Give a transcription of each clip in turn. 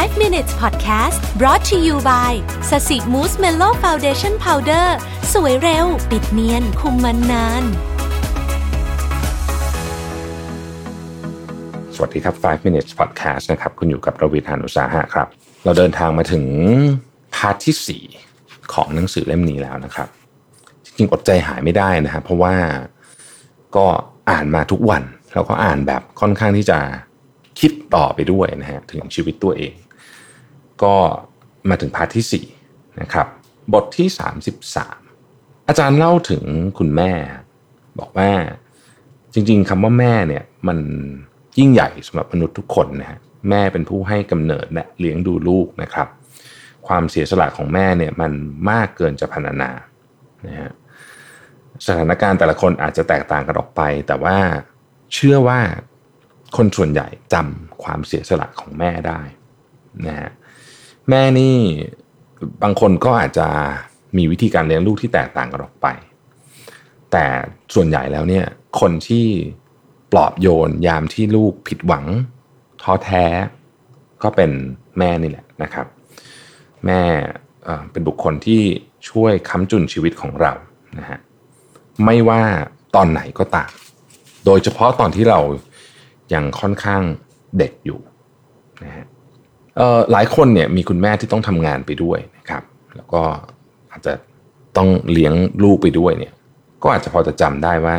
5 minutes podcast brought to you by Sasi Mousse Mellow Foundation Powder สวยเร็ว ปิดเนียน คุมมันนาน สวัสดีครับ 5 minutes podcast นะครับ คุณอยู่กับรวิศ หาญอุตสาหะครับ เราเดินทางมาถึง part ที่ 4 ของหนังสือเล่มนี้แล้วนะครับ จริงๆอดใจหายไม่ได้นะครับเพราะว่าก็อ่านมาทุกวัน แล้วก็อ่านแบบค่อนข้างที่จะ คิดต่อไปด้วยนะฮะถึงชีวิตตัวเอง ก็มาถึงพาร์ทที่4นะครับบทที่ 33 อาจารย์เล่าถึงคุณแม่ บอกว่าจริงๆคำว่าแม่เนี่ยมันยิ่งใหญ่สำหรับมนุษย์ทุกคนนะฮะแม่เป็นผู้ให้กำเนิดและเลี้ยงดูลูกนะครับ ความเสียสละของแม่เนี่ยมันมากเกินจะพรรณนานะฮะสถานการณ์แต่ละคนอาจจะแตกต่างกันออกไป แต่ว่าเชื่อว่า คนส่วนใหญ่จำความเสียสละของแม่ได้นะฮะแม่นี่บางคนก็อาจจะมีวิธีการเลี้ยงลูกที่แตกต่างกันออกไป แต่ส่วนใหญ่แล้วเนี่ยคนที่ปลอบโยนยามที่ลูกผิดหวังท้อแท้ก็เป็นแม่นี่แหละนะครับ แม่เอ่อเป็นบุคคลที่ช่วยค้ำจุนชีวิตของเรานะฮะไม่ว่าตอนไหนก็ตาม โดยเฉพาะตอนที่เรา ยังค่อนข้างเด็กอยู่นะฮะเอ่อหลายคนเนี่ยมีคุณแม่ที่ต้องทำงานไปด้วยนะครับแล้วก็อาจจะต้องเลี้ยงลูกไปด้วยเนี่ยก็อาจจะพอจะจำได้ว่า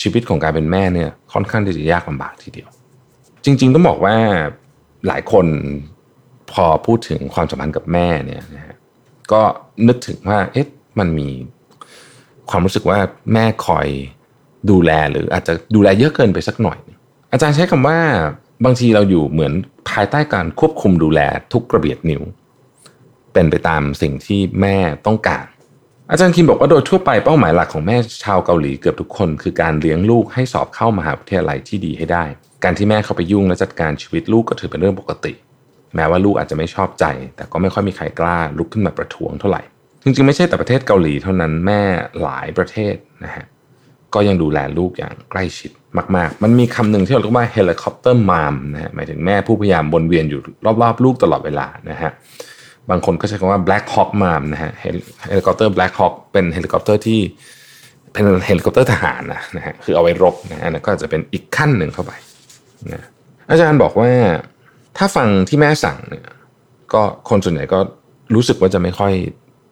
ชีวิตของการเป็นแม่เนี่ยค่อนข้างที่จะยากลำบากทีเดียว จริง ๆ ต้องบอกว่าหลายคนพอพูดถึงความสัมพันธ์กับแม่เนี่ยนะฮะก็นึกถึงว่าเอ๊ะมันมีความรู้สึกว่าแม่คอยดูแลหรืออาจจะดูแลเยอะเกินไปสักหน่อย อาจารย์ใช้คำว่าบางทีเราอยู่เหมือนภายใต้การควบคุมดูแลทุกกระเบียดนิ้ว เป็นไปตามสิ่งที่แม่ต้องการ อาจารย์คิมบอกว่าโดยทั่วไปเป้าหมายหลักของแม่ชาวเกาหลีเกือบทุกคน คือการเลี้ยงลูกให้สอบเข้ามหาวิทยาลัยที่ดีให้ได้ การที่แม่เข้าไปยุ่งและจัดการชีวิตลูกก็ถือเป็นเรื่องปกติ แม้ว่าลูกอาจจะไม่ชอบใจ แต่ก็ไม่ค่อยมีใครกล้าลุกขึ้นมาประท้วงเท่าไหร่จริงๆไม่ใช่แต่ประเทศเกาหลีเท่านั้นแม่หลายประเทศนะฮะก็ยังดูแลลูกอย่างใกล้ชิด มากๆ มันมีคำหนึ่งที่เราเรียกว่า helicopter mom นะฮะหมายถึงแม่ผู้พยายามวนเวียนอยู่รอบๆ ลูกตลอดเวลานะฮะบางคนก็ใช้คำว่า black hawk mom นะฮะเฮลิคอปเตอร์ black hawk เป็นเฮลิคอปเตอร์ที่เป็นเฮลิคอปเตอร์ทหารนะนะฮะคือเอาไว้รบนะฮะก็จะเป็นอีกขั้นหนึ่งเข้าไปนะอาจารย์บอกว่าถ้าฟังที่แม่สั่งเนี่ยก็คนส่วนใหญ่ก็รู้สึกว่าจะไม่ค่อย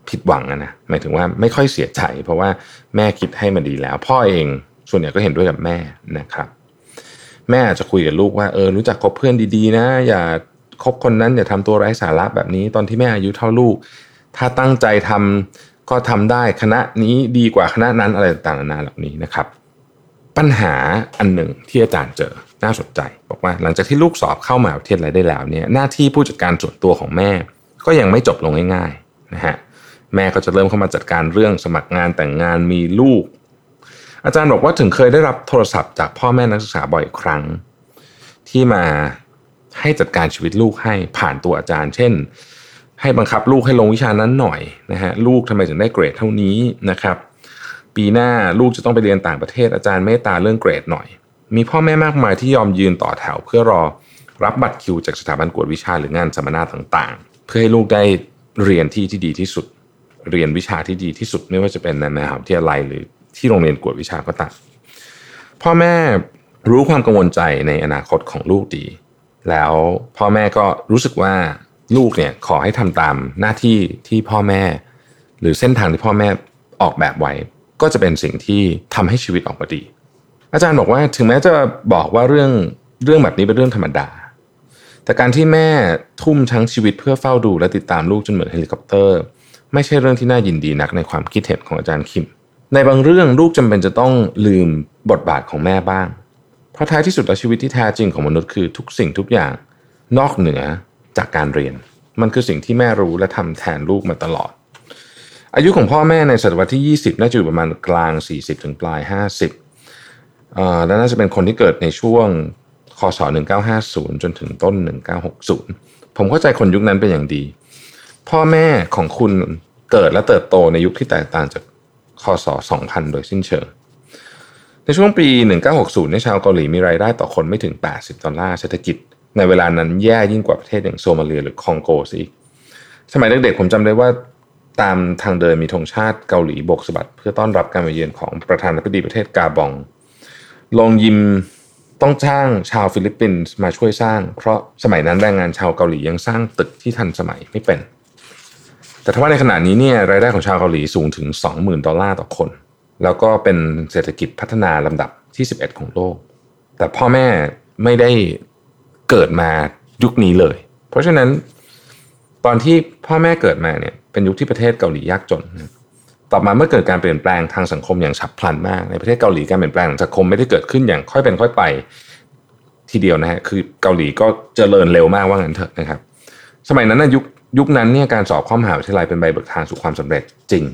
ผิดหวังนะหมายถึงว่าไม่ค่อยเสียใจ เพราะว่าแม่คิดให้มันดีแล้ว พ่อเอง ส่วนใหญ่ก็เห็นด้วยกับแม่นะครับ แม่อาจจะคุยกับลูกว่าเออรู้จักคบเพื่อนดีๆ นะ อย่าคบคนนั้นอย่าทำตัวไร้สาระแบบนี้ ตอนที่แม่อายุเท่าลูก ถ้าตั้งใจทำก็ทำได้คณะนี้ดีกว่าคณะนั้นอะไรต่างๆนานาเหล่านี้นะครับ ปัญหาอันหนึ่งที่อาจารย์เจอน่าสนใจ บอกว่าหลังจากที่ลูกสอบเข้ามหาวิทยาลัยได้แล้วเนี่ยหน้าที่ผู้จัดการส่วนตัวของแม่ ก็ยังไม่จบลงง่ายๆนะฮะแม่ก็จะเริ่มเข้ามาจัดการเรื่องสมัครงานแต่งงานมีลูก อาจารย์บอกว่าถึงเคยได้รับโทรศัพท์จากพ่อแม่นักศึกษาบ่อยครั้ง ที่มาให้จัดการชีวิตลูกให้ผ่านตัวอาจารย์ เช่น ให้บังคับลูกให้ลงวิชานั้นหน่อยนะฮะลูกทำไมถึงได้เกรดเท่านี้นะครับ ปีหน้าลูกจะต้องไปเรียนต่างประเทศอาจารย์เมตตาเรื่องเกรดหน่อย มีพ่อแม่มากมายที่ยอมยืนต่อแถว เพื่อรอรับบัตรคิวจากสถาบันกวดวิชาหรืองานสัมมนาต่างๆ เพื่อให้ลูกได้เรียนที่ที่ดีที่สุด เรียนวิชาที่ดีที่สุดไม่ว่าจะเป็นในมหาวิทยาลัยหรือ ที่โรงเรียนกวดวิชาก็ตามพ่อแม่รู้ความกังวลใจในอนาคตของลูกดี แล้วพ่อแม่ก็รู้สึกว่าลูกเนี่ยขอให้ทำตามหน้าที่ที่พ่อแม่ หรือเส้นทางที่พ่อแม่ออกแบบไว้ ก็จะเป็นสิ่งที่ทำให้ชีวิตออกมาดี อาจารย์บอกว่าถึงแม้จะบอกว่าเรื่องเรื่องแบบนี้เป็นเรื่องธรรมดา แต่การที่แม่ทุ่มทั้งชีวิตเพื่อเฝ้าดูและติดตามลูกจนเหมือนเฮลิคอปเตอร์ ไม่ใช่เรื่องที่น่ายินดีนักในความคิดเห็นของอาจารย์คิม ในบางเรื่องลูกจำเป็นจะต้องลืมบทบาทของแม่บ้าง เพราะท้ายที่สุดแล้วชีวิตที่แท้จริงของมนุษย์คือทุกสิ่งทุกอย่างนอกเหนือจากการเรียน มันคือสิ่งที่แม่รู้และทำแทนลูกมาตลอด อายุของพ่อแม่ในศตวรรษที่ 20 น่าจะอยู่ประมาณกลาง 40 ถึงปลาย 50เอ่อและน่าจะเป็นคนที่เกิดในช่วงคศ 1950 จนถึงต้น 1960 ผมเข้าใจคนยุคนั้นเป็นอย่างดี พ่อแม่ของคุณเกิดและเติบโตในยุคที่แตกต่างจาก ค.ศ. 2000 โดยสิ้นเชิง ในช่วงปี 1960ในยชาวเกาหลีมีรายได้ต่อคนไม่ถึง 80 ดอลลาร์เศรษฐกิจ ในเวลานั้นแย่ยิ่งกว่าประเทศอย่างโซมาเลียหรือคองโกซะอีก สมัยเด็กๆผมจำได้ว่าตามทางเดินมีธงชาติเกาหลีโบกสะบัดเพื่อต้อนรับการมาเยือนของประธานาธิบดีประเทศกาบอง โรงยิมต้องจ้างชาวฟิลิปปินส์มาช่วยสร้าง เพราะสมัยนั้นแรงงานชาวเกาหลียังสร้างตึกที่ทันสมัยไม่เป็น แต่ถ้าว่าในขณะนี้เนี่ยรายได้ของชาวเกาหลีสูงถึง 20,000 ดอลลาร์ต่อคน แล้วก็เป็นเศรษฐกิจพัฒนาลำดับที่ 11 ของโลก แต่พ่อแม่ไม่ได้เกิดมายุคนี้เลย เพราะฉะนั้นตอนที่พ่อแม่เกิดมาเนี่ยเป็นยุคที่ประเทศเกาหลียากจน ต่อมาเมื่อเกิดการเปลี่ยนแปลงทางสังคมอย่างฉับพลันมาก ในประเทศเกาหลีการเปลี่ยนแปลงสังคมไม่ได้เกิดขึ้นอย่างค่อยเป็นค่อยไปทีเดียวนะฮะคือเกาหลีก็เจริญเร็วมากว่างั้นเถอะนะครับ สมัยนั้นนะยุค ยุคนั้นเนี่ยการสอบข้ามหาวิทยาลัยเป็นใบเบิกทางสู่ความสำเร็จจริง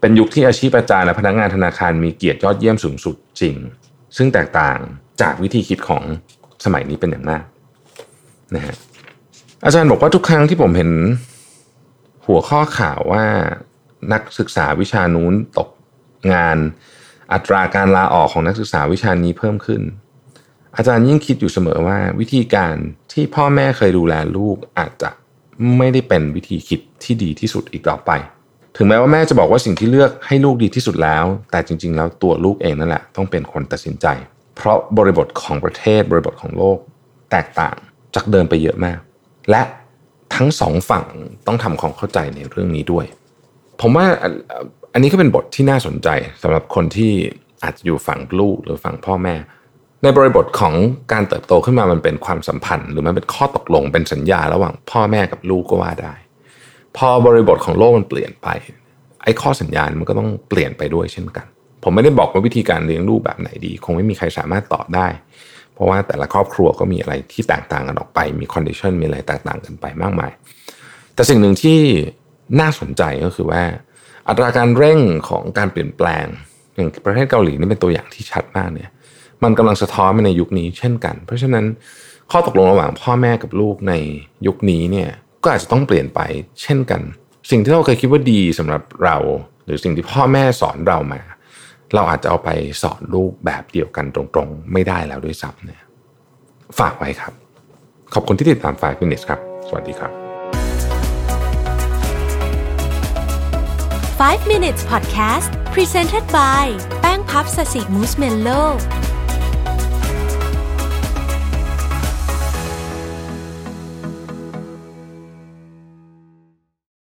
เป็นยุคที่อาชีพอาจารย์และพนักงานธนาคารมีเกียรติยอดเยี่ยมสูงสุดจริง ซึ่งแตกต่างจากวิธีคิดของสมัยนี้เป็นอย่างมากนะฮะอาจารย์บอกว่าทุกครั้งที่ผมเห็นหัวข้อข่าวว่านักศึกษาวิชานู้นตกงาน อัตราการลาออกของนักศึกษาวิชานี้เพิ่มขึ้น อาจารย์ยิ่งคิดอยู่เสมอว่าวิธีการที่พ่อแม่เคยดูแลลูกอาจจะ ไม่ได้เป็นวิธีคิดที่ดีที่สุดอีกต่อไป ถึงแม้ว่าแม่จะบอกว่าสิ่งที่เลือกให้ลูกดีที่สุดแล้ว แต่จริง ๆ แล้วตัวลูกเองนั่นแหละต้องเป็นคนตัดสินใจ เพราะบริบทของประเทศบริบทของโลกแตกต่างจากเดิมไปเยอะมาก และทั้งสองฝั่งต้องทำความเข้าใจในเรื่องนี้ด้วย ผมว่าอันนี้ก็เป็นบทที่น่าสนใจสำหรับคนที่อาจจะอยู่ฝั่งลูกหรือฝั่งพ่อแม่ ในบริบทของการเติบโตขึ้นมามันเป็นความสัมพันธ์ หรือมันเป็นข้อตกลงเป็นสัญญาระหว่างพ่อแม่กับลูกก็ว่าได้ พอบริบทของโลกมันเปลี่ยนไป ไอ้ข้อสัญญามันก็ต้องเปลี่ยนไปด้วยเช่นกัน ผมไม่ได้บอกว่าวิธีการเลี้ยงลูกแบบไหนดี คงไม่มีใครสามารถตอบได้ เพราะว่าแต่ละครอบครัวก็มีอะไรที่แตกต่างกันออกไป มี condition มีอะไรแตกต่างกันไปมากมาย แต่สิ่งหนึ่งที่น่าสนใจก็คือว่า อัตราการเร่งของการเปลี่ยนแปลงอย่างประเทศเกาหลีนี่เป็นตัวอย่างที่ชัดมากเนี่ย มันกำลังสะท้อนมาในยุคนี้เช่นกัน เพราะฉะนั้นข้อตกลงระหว่างพ่อแม่กับลูกในยุคนี้เนี่ยก็อาจจะต้องเปลี่ยนไปเช่นกัน สิ่งที่เราเคยคิดว่าดีสำหรับเรา หรือสิ่งที่พ่อแม่สอนเรามา เราอาจจะเอาไปสอนลูกแบบเดียวกันตรงๆ ไม่ได้แล้วด้วยซ้ำเนี่ยฝากไว้ครับ ขอบคุณที่ติดตาม5 minutes ครับ สวัสดีครับ 5 minutes podcast presented by แป้งพับสสิมูสเมลโล